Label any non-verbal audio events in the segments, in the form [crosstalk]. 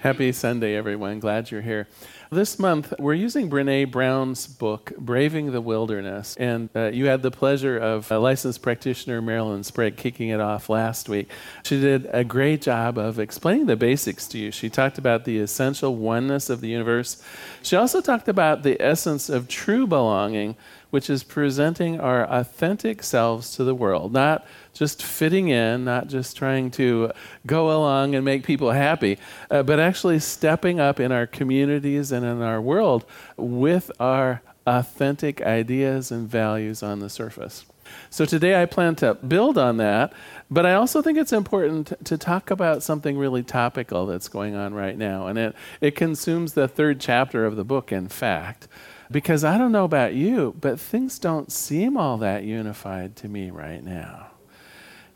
Happy Sunday, everyone. Glad you're here. This month, we're using Brene Brown's book, Braving the Wilderness. And uh, you had the pleasure of uh, licensed practitioner Marilyn Sprague kicking it off last week. She did a great job of explaining the basics to you. She talked about the essential oneness of the universe. She also talked about the essence of true belonging which is presenting our authentic selves to the world, not just fitting in, not just trying to go along and make people happy, uh, but actually stepping up in our communities and in our world with our authentic ideas and values on the surface. So today I plan to build on that, but I also think it's important to talk about something really topical that's going on right now. And it, it consumes the third chapter of the book, in fact. Because I don't know about you, but things don't seem all that unified to me right now.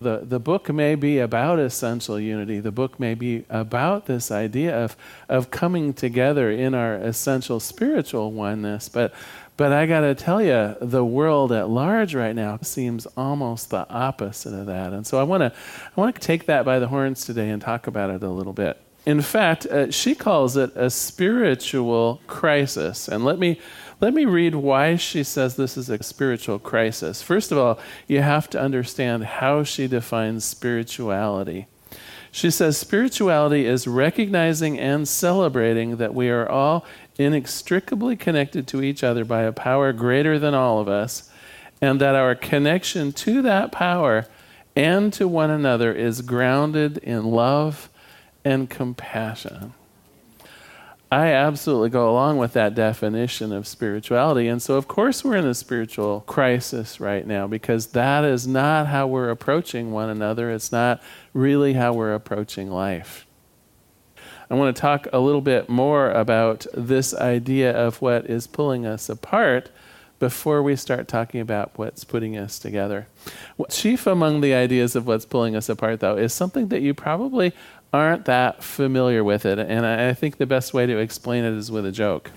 The, the book may be about essential unity. The book may be about this idea of, of coming together in our essential spiritual oneness. But, but I got to tell you, the world at large right now seems almost the opposite of that. And so I want to I wanna take that by the horns today and talk about it a little bit. In fact, uh, she calls it a spiritual crisis. And let me let me read why she says this is a spiritual crisis. First of all, you have to understand how she defines spirituality. She says spirituality is recognizing and celebrating that we are all inextricably connected to each other by a power greater than all of us, and that our connection to that power and to one another is grounded in love and compassion. I absolutely go along with that definition of spirituality. And so, of course, we're in a spiritual crisis right now because that is not how we're approaching one another. It's not really how we're approaching life. I want to talk a little bit more about this idea of what is pulling us apart before we start talking about what's putting us together. Chief among the ideas of what's pulling us apart, though, is something that you probably aren't that familiar with it. And I, think the best way to explain it is with a joke.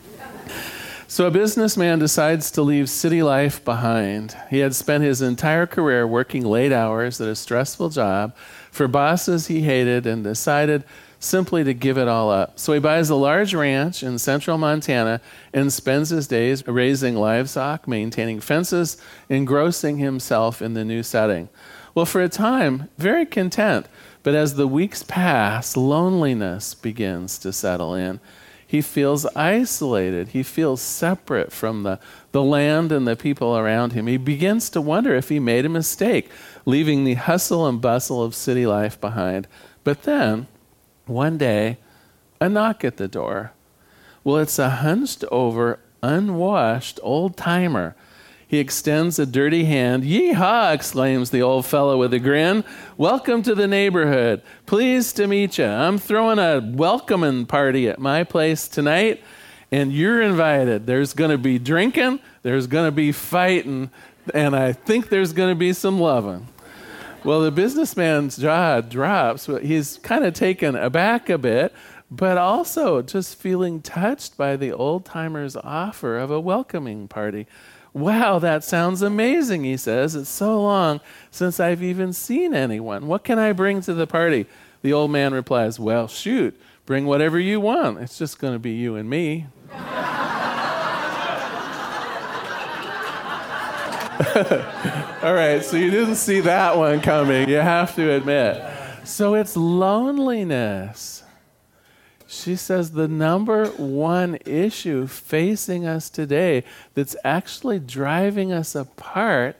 So, a businessman decides to leave city life behind. He had spent his entire career working late hours at a stressful job for bosses he hated and decided simply to give it all up. So, he buys a large ranch in central Montana and spends his days raising livestock, maintaining fences, engrossing himself in the new setting. Well, for a time, very content. But as the weeks pass, loneliness begins to settle in. He feels isolated. He feels separate from the, the land and the people around him. He begins to wonder if he made a mistake, leaving the hustle and bustle of city life behind. But then, one day, a knock at the door. Well, it's a hunched over, unwashed old timer he extends a dirty hand. Yeehaw! exclaims the old fellow with a grin. Welcome to the neighborhood. Pleased to meet you. I'm throwing a welcoming party at my place tonight, and you're invited. There's going to be drinking, there's going to be fighting, and I think there's going to be some loving. Well, the businessman's jaw drops. He's kind of taken aback a bit, but also just feeling touched by the old timer's offer of a welcoming party. Wow, that sounds amazing, he says. It's so long since I've even seen anyone. What can I bring to the party? The old man replies, Well, shoot, bring whatever you want. It's just going to be you and me. [laughs] All right, so you didn't see that one coming, you have to admit. So it's loneliness. She says the number one issue facing us today that's actually driving us apart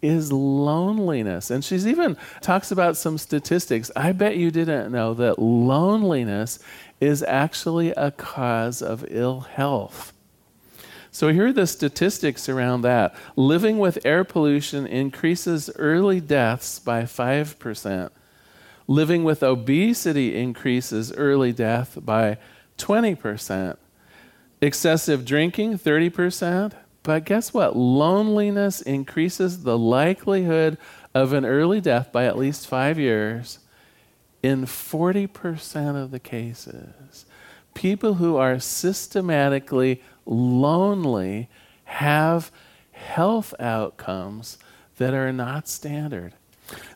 is loneliness. And she's even talks about some statistics. I bet you didn't know that loneliness is actually a cause of ill health. So here are the statistics around that. Living with air pollution increases early deaths by 5%. Living with obesity increases early death by 20%. Excessive drinking, 30%. But guess what? Loneliness increases the likelihood of an early death by at least five years. in 40% of the cases, people who are systematically lonely have health outcomes that are not standard.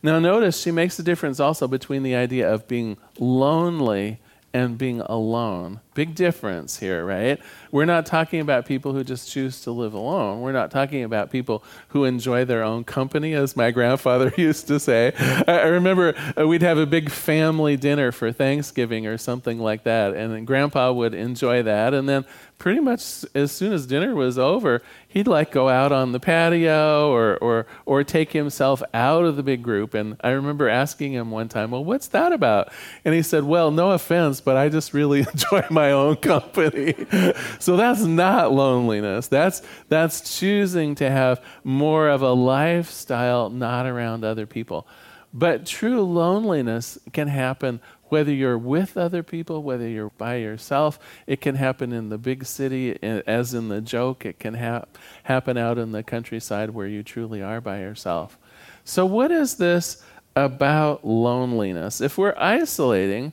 Now, notice she makes a difference also between the idea of being lonely and being alone. Big difference here, right? We're not talking about people who just choose to live alone. We're not talking about people who enjoy their own company, as my grandfather [laughs] used to say. I remember uh, we'd have a big family dinner for Thanksgiving or something like that, and grandpa would enjoy that. And then pretty much as soon as dinner was over, he'd like go out on the patio or, or, or take himself out of the big group. And I remember asking him one time, Well, what's that about? And he said, Well, no offense, but I just really [laughs] enjoy my own company. [laughs] so that's not loneliness. That's, that's choosing to have more of a lifestyle not around other people. But true loneliness can happen whether you're with other people, whether you're by yourself. It can happen in the big city, as in the joke. It can ha- happen out in the countryside where you truly are by yourself. So, what is this about loneliness? If we're isolating,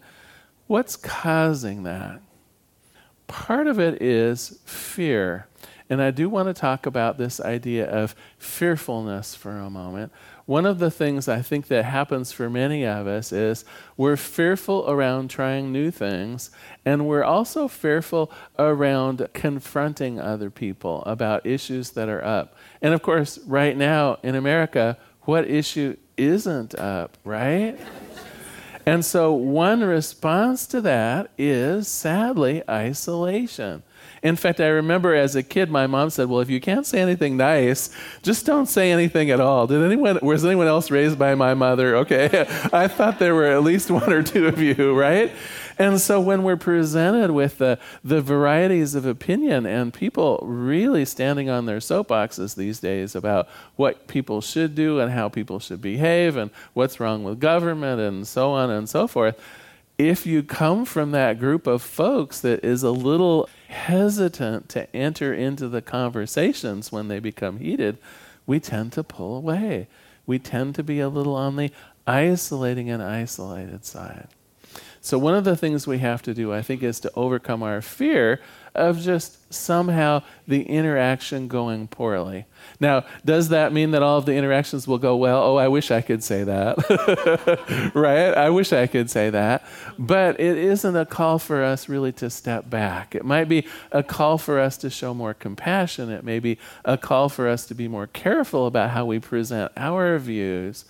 what's causing that? Part of it is fear. And I do want to talk about this idea of fearfulness for a moment. One of the things I think that happens for many of us is we're fearful around trying new things, and we're also fearful around confronting other people about issues that are up. And of course, right now in America, what issue isn't up, right? And so, one response to that is sadly isolation. In fact, I remember as a kid, my mom said, "Well, if you can't say anything nice, just don't say anything at all." Did anyone? Was anyone else raised by my mother? Okay, [laughs] I thought there were at least one or two of you, right? And so when we're presented with the, the varieties of opinion and people really standing on their soapboxes these days about what people should do and how people should behave and what's wrong with government and so on and so forth, if you come from that group of folks that is a little hesitant to enter into the conversations when they become heated, we tend to pull away. We tend to be a little on the isolating and isolated side. So, one of the things we have to do, I think, is to overcome our fear of just somehow the interaction going poorly. Now, does that mean that all of the interactions will go well? Oh, I wish I could say that. [laughs] right? I wish I could say that. But it isn't a call for us really to step back. It might be a call for us to show more compassion. It may be a call for us to be more careful about how we present our views.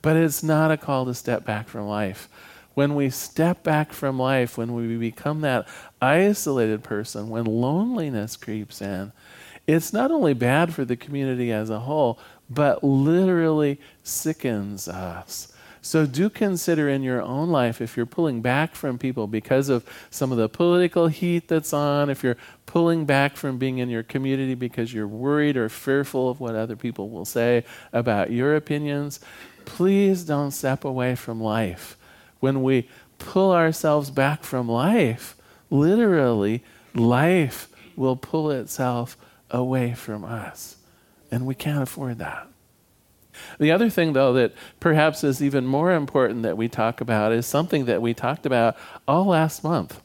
But it's not a call to step back from life when we step back from life, when we become that isolated person, when loneliness creeps in, it's not only bad for the community as a whole, but literally sickens us. So do consider in your own life if you're pulling back from people because of some of the political heat that's on, if you're pulling back from being in your community because you're worried or fearful of what other people will say about your opinions, please don't step away from life when we pull ourselves back from life, literally, life will pull itself away from us. And we can't afford that. The other thing, though, that perhaps is even more important that we talk about is something that we talked about all last month.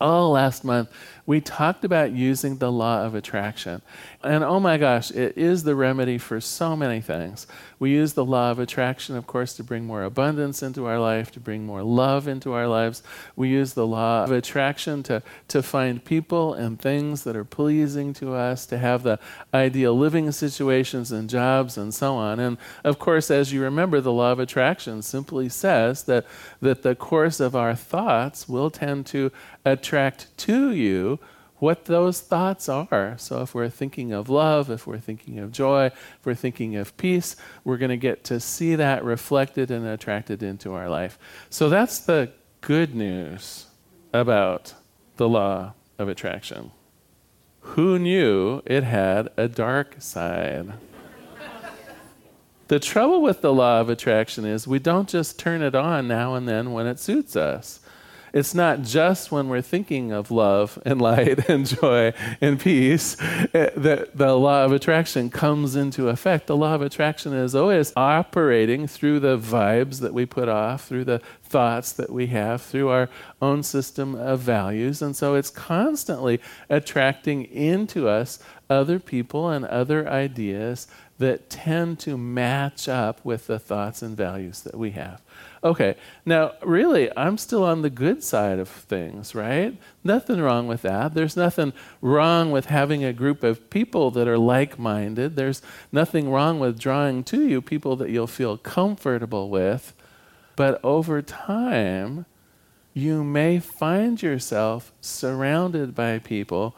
All last month, we talked about using the law of attraction. And oh my gosh, it is the remedy for so many things. We use the law of attraction, of course, to bring more abundance into our life, to bring more love into our lives. We use the law of attraction to, to find people and things that are pleasing to us, to have the ideal living situations and jobs and so on. And of course, as you remember, the law of attraction simply says that, that the course of our thoughts will tend to attract to you what those thoughts are. So, if we're thinking of love, if we're thinking of joy, if we're thinking of peace, we're going to get to see that reflected and attracted into our life. So, that's the good news about the law of attraction. Who knew it had a dark side? the trouble with the law of attraction is we don't just turn it on now and then when it suits us. It's not just when we're thinking of love and light [laughs] and joy and peace eh, that the law of attraction comes into effect. The law of attraction is always operating through the vibes that we put off, through the thoughts that we have, through our own system of values. And so it's constantly attracting into us other people and other ideas that tend to match up with the thoughts and values that we have. Okay, now really, I'm still on the good side of things, right? Nothing wrong with that. There's nothing wrong with having a group of people that are like minded. There's nothing wrong with drawing to you people that you'll feel comfortable with. But over time, you may find yourself surrounded by people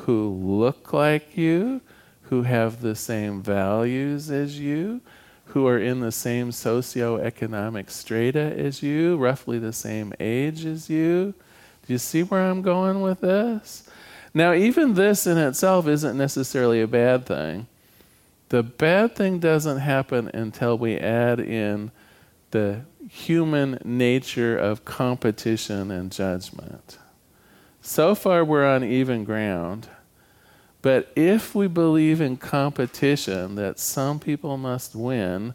who look like you, who have the same values as you, who are in the same socioeconomic strata as you, roughly the same age as you. Do you see where I'm going with this? Now, even this in itself isn't necessarily a bad thing. The bad thing doesn't happen until we add in the human nature of competition and judgment. So far, we're on even ground. But if we believe in competition, that some people must win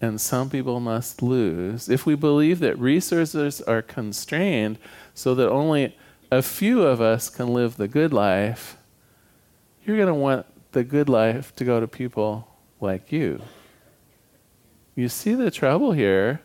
and some people must lose, if we believe that resources are constrained so that only a few of us can live the good life, you're going to want the good life to go to people like you. You see the trouble here?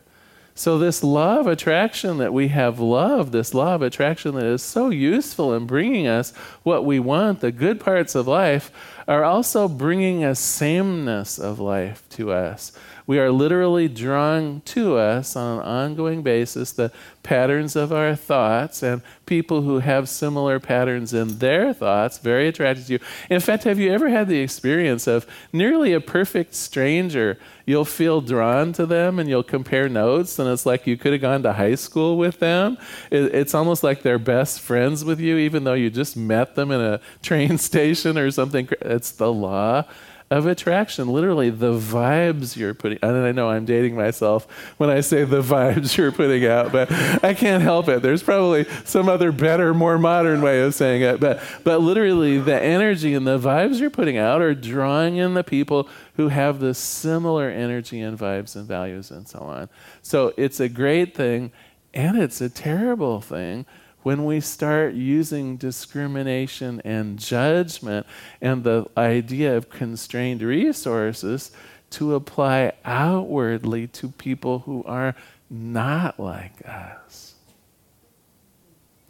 So, this of attraction that we have love, this of attraction that is so useful in bringing us what we want, the good parts of life, are also bringing a sameness of life to us. We are literally drawing to us on an ongoing basis the patterns of our thoughts and people who have similar patterns in their thoughts, very attracted to you. In fact, have you ever had the experience of nearly a perfect stranger? You'll feel drawn to them and you'll compare notes, and it's like you could have gone to high school with them. it's almost like they're best friends with you, even though you just met them in a train [laughs] station or something. It's the law of attraction. Literally, the vibes you're putting. And I know I'm dating myself when I say the vibes you're putting out, but I can't help it. There's probably some other better, more modern way of saying it. But but literally, the energy and the vibes you're putting out are drawing in the people who have the similar energy and vibes and values and so on. So it's a great thing, and it's a terrible thing when we start using discrimination and judgment and the idea of constrained resources to apply outwardly to people who are not like us.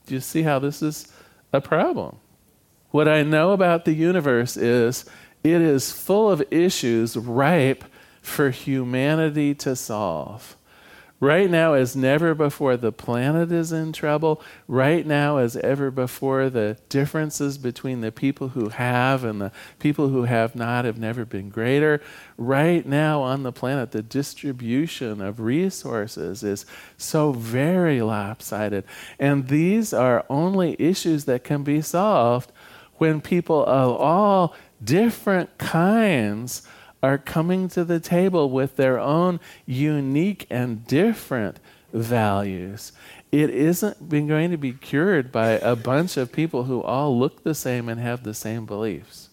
Do you see how this is a problem? What I know about the universe is it is full of issues ripe for humanity to solve. Right now, as never before, the planet is in trouble. Right now, as ever before, the differences between the people who have and the people who have not have never been greater. Right now, on the planet, the distribution of resources is so very lopsided. And these are only issues that can be solved when people of all different kinds are coming to the table with their own unique and different values. It isn't been going to be cured by a bunch of people who all look the same and have the same beliefs.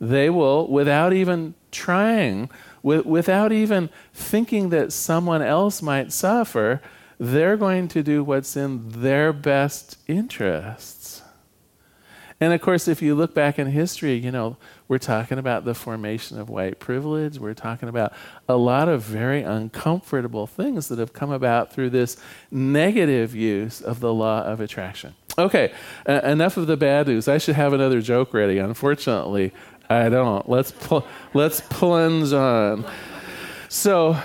They will, without even trying, with, without even thinking that someone else might suffer, they're going to do what's in their best interests. And of course, if you look back in history, you know, we're talking about the formation of white privilege. We're talking about a lot of very uncomfortable things that have come about through this negative use of the law of attraction. Okay, uh, enough of the bad news. I should have another joke ready. Unfortunately, I don't. Let's pl- let's plunge on. So,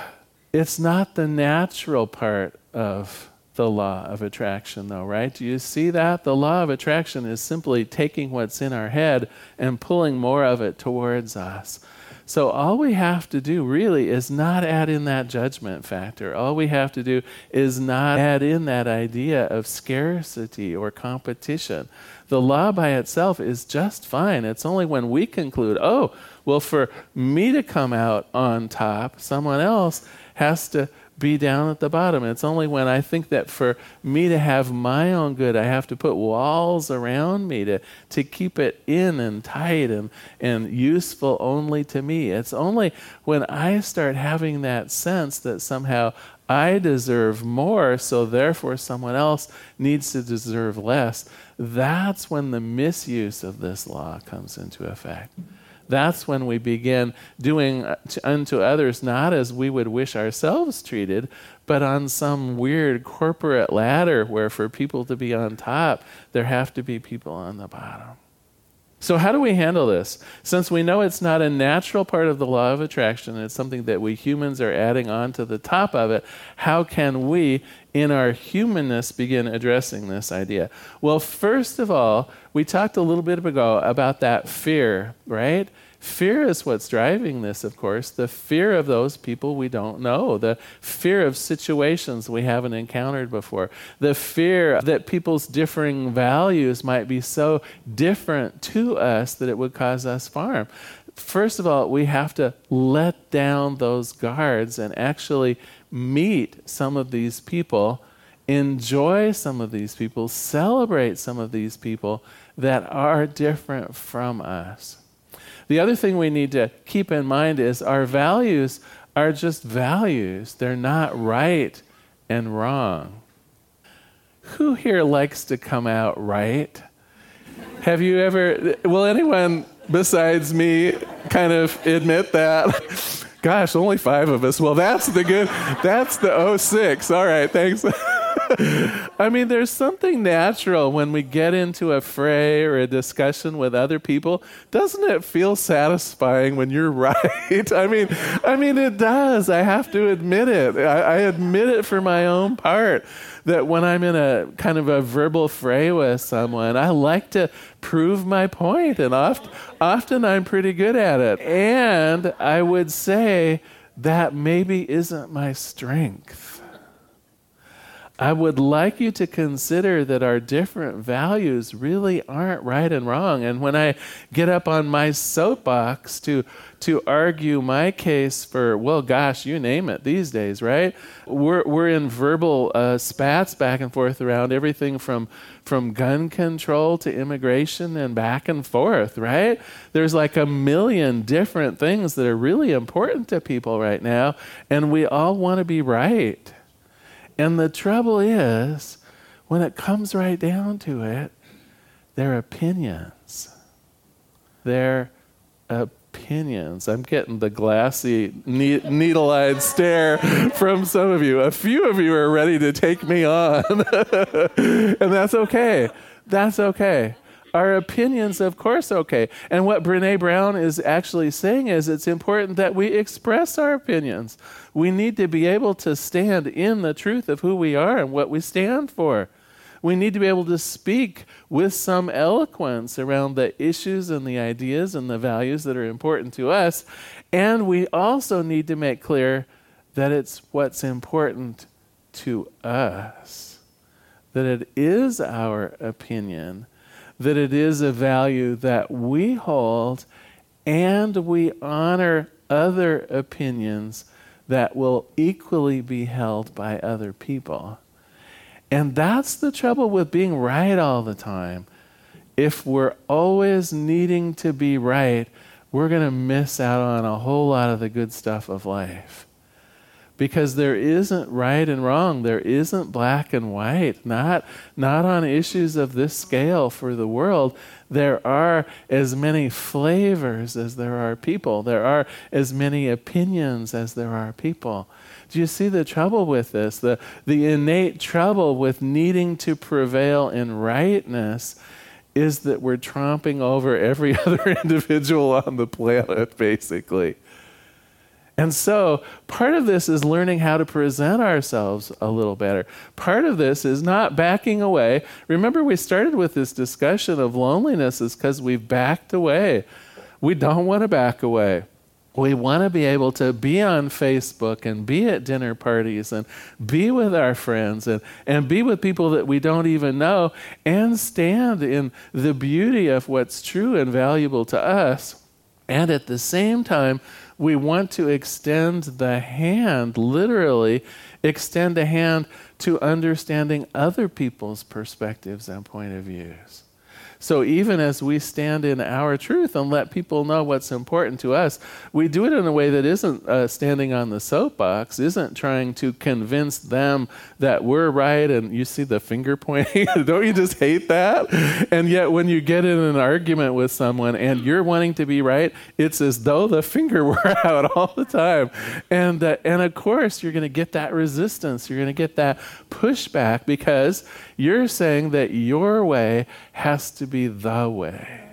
it's not the natural part of the law of attraction, though, right? Do you see that? The law of attraction is simply taking what's in our head and pulling more of it towards us. So, all we have to do really is not add in that judgment factor. All we have to do is not add in that idea of scarcity or competition. The law by itself is just fine. It's only when we conclude, oh, well, for me to come out on top, someone else has to be down at the bottom. It's only when I think that for me to have my own good, I have to put walls around me to, to keep it in and tight and, and useful only to me. It's only when I start having that sense that somehow I deserve more, so therefore someone else needs to deserve less. That's when the misuse of this law comes into effect. That's when we begin doing uh, unto others not as we would wish ourselves treated, but on some weird corporate ladder where for people to be on top, there have to be people on the bottom. So, how do we handle this? Since we know it's not a natural part of the law of attraction, it's something that we humans are adding on to the top of it, how can we, in our humanness, begin addressing this idea? Well, first of all, we talked a little bit ago about that fear, right? Fear is what's driving this, of course. The fear of those people we don't know, the fear of situations we haven't encountered before, the fear that people's differing values might be so different to us that it would cause us harm. First of all, we have to let down those guards and actually meet some of these people, enjoy some of these people, celebrate some of these people that are different from us. The other thing we need to keep in mind is our values are just values, they're not right and wrong. Who here likes to come out right? Have you ever, will anyone besides me kind of admit that? Gosh, only five of us. Well, that's the good, that's the 06. All right, thanks. [laughs] I mean, there's something natural when we get into a fray or a discussion with other people. Doesn't it feel satisfying when you're [laughs] right? I mean, I mean, it does. I have to admit it. I, I admit it for my own part that when I'm in a kind of a verbal fray with someone, I like to prove my point, and oft, often I'm pretty good at it. And I would say that maybe isn't my strength. I would like you to consider that our different values really aren't right and wrong. And when I get up on my soapbox to, to argue my case for, well, gosh, you name it these days, right? We're, we're in verbal uh, spats back and forth around everything from, from gun control to immigration and back and forth, right? There's like a million different things that are really important to people right now, and we all want to be right. And the trouble is, when it comes right down to it, their opinions. Their opinions. I'm getting the glassy, needle eyed stare from some of you. A few of you are ready to take me on. [laughs] and that's okay. That's okay. Our opinions, of course, okay. And what Brene Brown is actually saying is it's important that we express our opinions. We need to be able to stand in the truth of who we are and what we stand for. We need to be able to speak with some eloquence around the issues and the ideas and the values that are important to us. And we also need to make clear that it's what's important to us, that it is our opinion, that it is a value that we hold, and we honor other opinions that will equally be held by other people. And that's the trouble with being right all the time. If we're always needing to be right, we're going to miss out on a whole lot of the good stuff of life because there isn't right and wrong. There isn't black and white. Not not on issues of this scale for the world. There are as many flavors as there are people. There are as many opinions as there are people. Do you see the trouble with this? The the innate trouble with needing to prevail in rightness is that we're tromping over every [laughs] other individual on the planet basically and so, part of this is learning how to present ourselves a little better. Part of this is not backing away. Remember, we started with this discussion of loneliness is because we've backed away. We don't want to back away. We want to be able to be on Facebook and be at dinner parties and be with our friends and, and be with people that we don't even know and stand in the beauty of what's true and valuable to us And at the same time, we want to extend the hand, literally, extend a hand to understanding other people's perspectives and point of views. So even as we stand in our truth and let people know what's important to us, we do it in a way that isn't uh, standing on the soapbox, isn't trying to convince them that we're right. And you see the finger pointing. [laughs] Don't you just hate that? And yet, when you get in an argument with someone and you're wanting to be right, it's as though the finger [laughs] were out all the time. And uh, and of course, you're going to get that resistance. You're going to get that pushback because you're saying that your way has to be the way.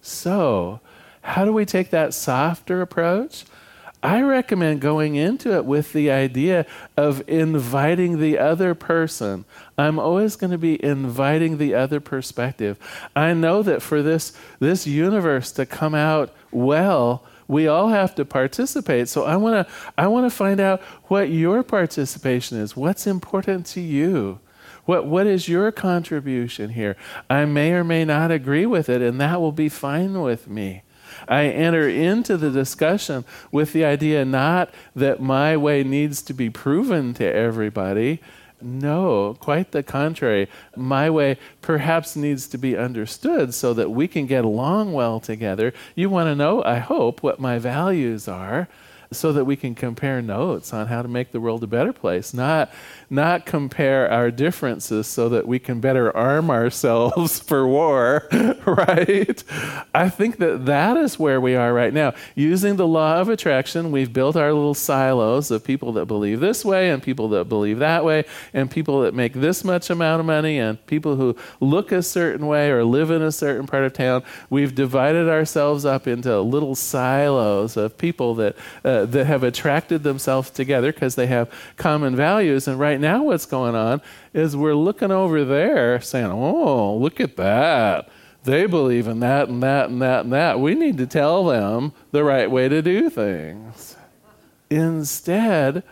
So, how do we take that softer approach? I recommend going into it with the idea of inviting the other person. I'm always going to be inviting the other perspective. I know that for this, this universe to come out well, we all have to participate. So I want to I want to find out what your participation is. What's important to you? What what is your contribution here? I may or may not agree with it and that will be fine with me. I enter into the discussion with the idea not that my way needs to be proven to everybody, no, quite the contrary. My way perhaps needs to be understood so that we can get along well together. You want to know, I hope, what my values are so that we can compare notes on how to make the world a better place, not not compare our differences so that we can better arm ourselves [laughs] for war, [laughs] right? I think that that is where we are right now. Using the law of attraction, we've built our little silos of people that believe this way and people that believe that way and people that make this much amount of money and people who look a certain way or live in a certain part of town. We've divided ourselves up into little silos of people that uh, that have attracted themselves together because they have common values and right now, what's going on is we're looking over there saying, oh, look at that. They believe in that and that and that and that. We need to tell them the right way to do things. Instead,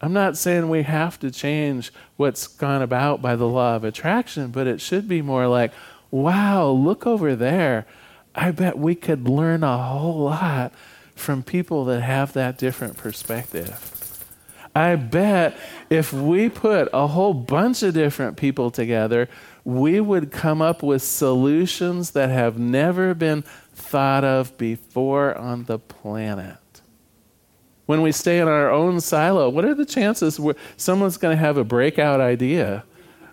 I'm not saying we have to change what's gone about by the law of attraction, but it should be more like, wow, look over there. I bet we could learn a whole lot from people that have that different perspective. I bet if we put a whole bunch of different people together, we would come up with solutions that have never been thought of before on the planet. When we stay in our own silo, what are the chances someone's going to have a breakout idea?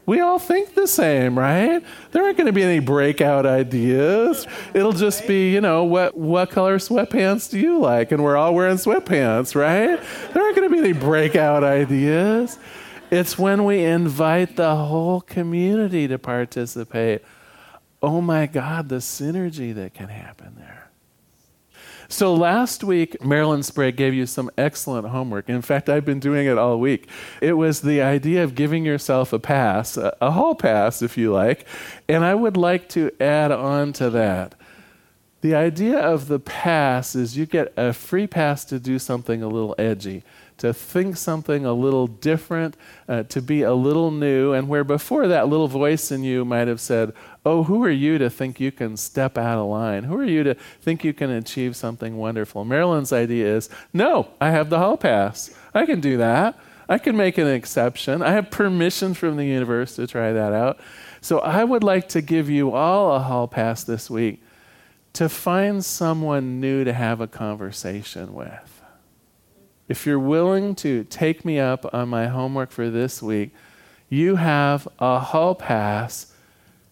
We all think the same, right? There aren't going to be any breakout ideas. It'll just be, you know, what what color sweatpants do you like? And we're all wearing sweatpants, right? There aren't going to be any breakout ideas. It's when we invite the whole community to participate. Oh my God, the synergy that can happen. So last week, Marilyn Sprague gave you some excellent homework. In fact, I've been doing it all week. It was the idea of giving yourself a pass, a, a hall pass, if you like. And I would like to add on to that. The idea of the pass is you get a free pass to do something a little edgy to think something a little different, uh, to be a little new, and where before that little voice in you might have said, Oh, who are you to think you can step out of line? Who are you to think you can achieve something wonderful? Marilyn's idea is, No, I have the hall pass. I can do that. I can make an exception. I have permission from the universe to try that out. So I would like to give you all a hall pass this week to find someone new to have a conversation with. If you're willing to take me up on my homework for this week, you have a hall pass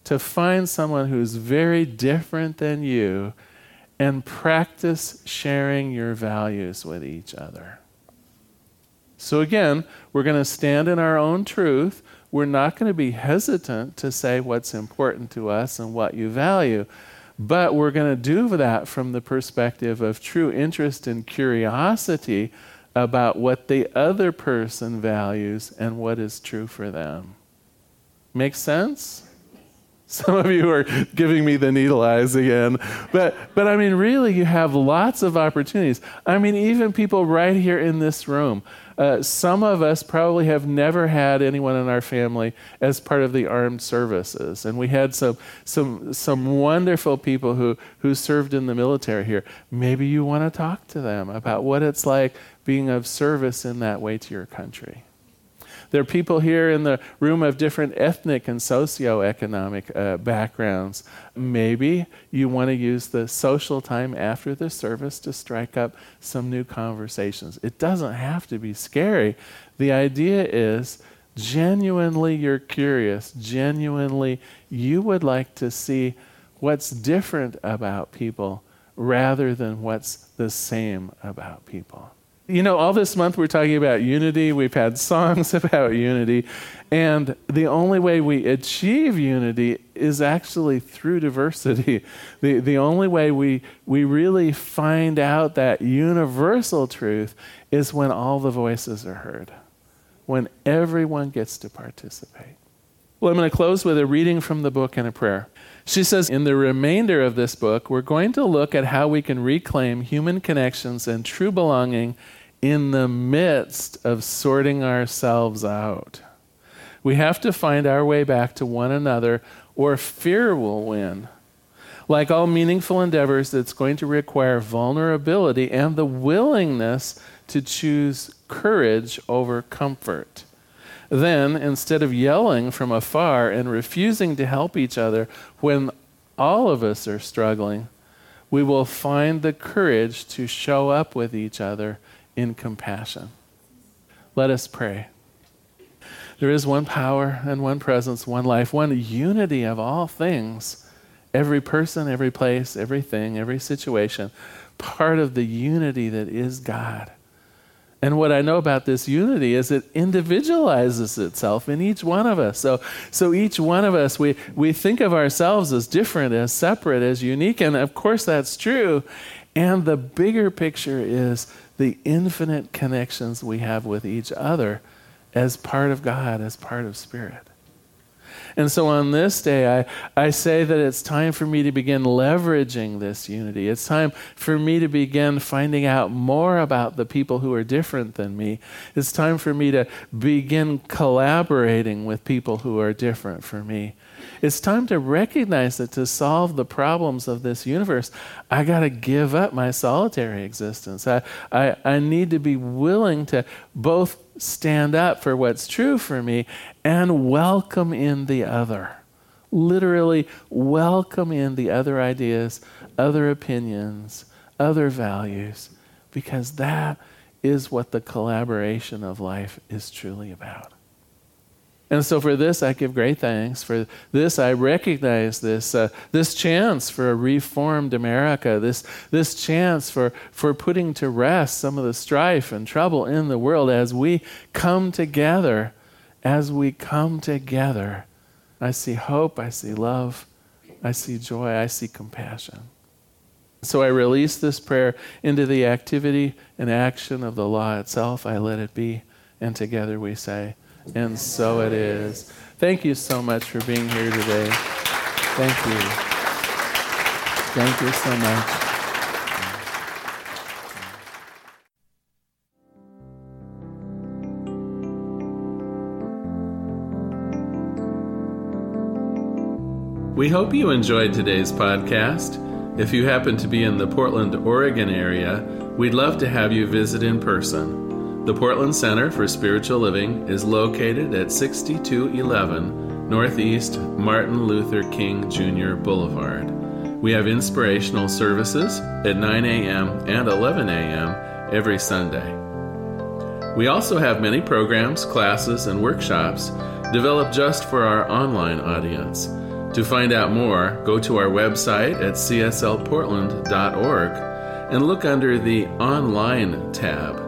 to find someone who's very different than you and practice sharing your values with each other. So, again, we're going to stand in our own truth. We're not going to be hesitant to say what's important to us and what you value. But we're going to do that from the perspective of true interest and curiosity about what the other person values and what is true for them. Make sense? Some of you are giving me the needle eyes again. But, but I mean, really, you have lots of opportunities. I mean, even people right here in this room. Uh, some of us probably have never had anyone in our family as part of the armed services. And we had some, some, some wonderful people who, who served in the military here. Maybe you want to talk to them about what it's like being of service in that way to your country. There are people here in the room of different ethnic and socioeconomic uh, backgrounds. Maybe you want to use the social time after the service to strike up some new conversations. It doesn't have to be scary. The idea is genuinely you're curious, genuinely you would like to see what's different about people rather than what's the same about people. You know, all this month we're talking about unity. We've had songs [laughs] about unity. And the only way we achieve unity is actually through diversity. [laughs] The, the only way we, we really find out that universal truth is when all the voices are heard, when everyone gets to participate. Well, I'm going to close with a reading from the book and a prayer. She says, In the remainder of this book, we're going to look at how we can reclaim human connections and true belonging in the midst of sorting ourselves out. We have to find our way back to one another, or fear will win. Like all meaningful endeavors, it's going to require vulnerability and the willingness to choose courage over comfort. Then, instead of yelling from afar and refusing to help each other when all of us are struggling, we will find the courage to show up with each other in compassion. Let us pray. There is one power and one presence, one life, one unity of all things. Every person, every place, everything, every situation, part of the unity that is God. And what I know about this unity is it individualizes itself in each one of us. So, so each one of us, we, we think of ourselves as different, as separate, as unique. And of course, that's true. And the bigger picture is the infinite connections we have with each other as part of God, as part of Spirit. And so on this day, I, I say that it's time for me to begin leveraging this unity. It's time for me to begin finding out more about the people who are different than me. It's time for me to begin collaborating with people who are different from me. It's time to recognize that to solve the problems of this universe, I got to give up my solitary existence. I, I, I need to be willing to both stand up for what's true for me and welcome in the other. Literally, welcome in the other ideas, other opinions, other values, because that is what the collaboration of life is truly about. And so for this, I give great thanks. For this, I recognize this, uh, this chance for a reformed America, this, this chance for, for putting to rest some of the strife and trouble in the world as we come together. As we come together, I see hope, I see love, I see joy, I see compassion. So I release this prayer into the activity and action of the law itself. I let it be. And together we say, and so it is. Thank you so much for being here today. Thank you. Thank you so much. We hope you enjoyed today's podcast. If you happen to be in the Portland, Oregon area, we'd love to have you visit in person. The Portland Center for Spiritual Living is located at 6211 Northeast Martin Luther King Jr. Boulevard. We have inspirational services at 9 a.m. and 11 a.m. every Sunday. We also have many programs, classes, and workshops developed just for our online audience. To find out more, go to our website at cslportland.org and look under the Online tab.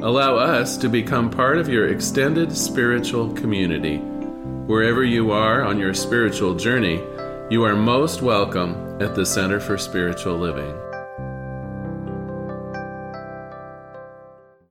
Allow us to become part of your extended spiritual community. Wherever you are on your spiritual journey, you are most welcome at the Center for Spiritual Living.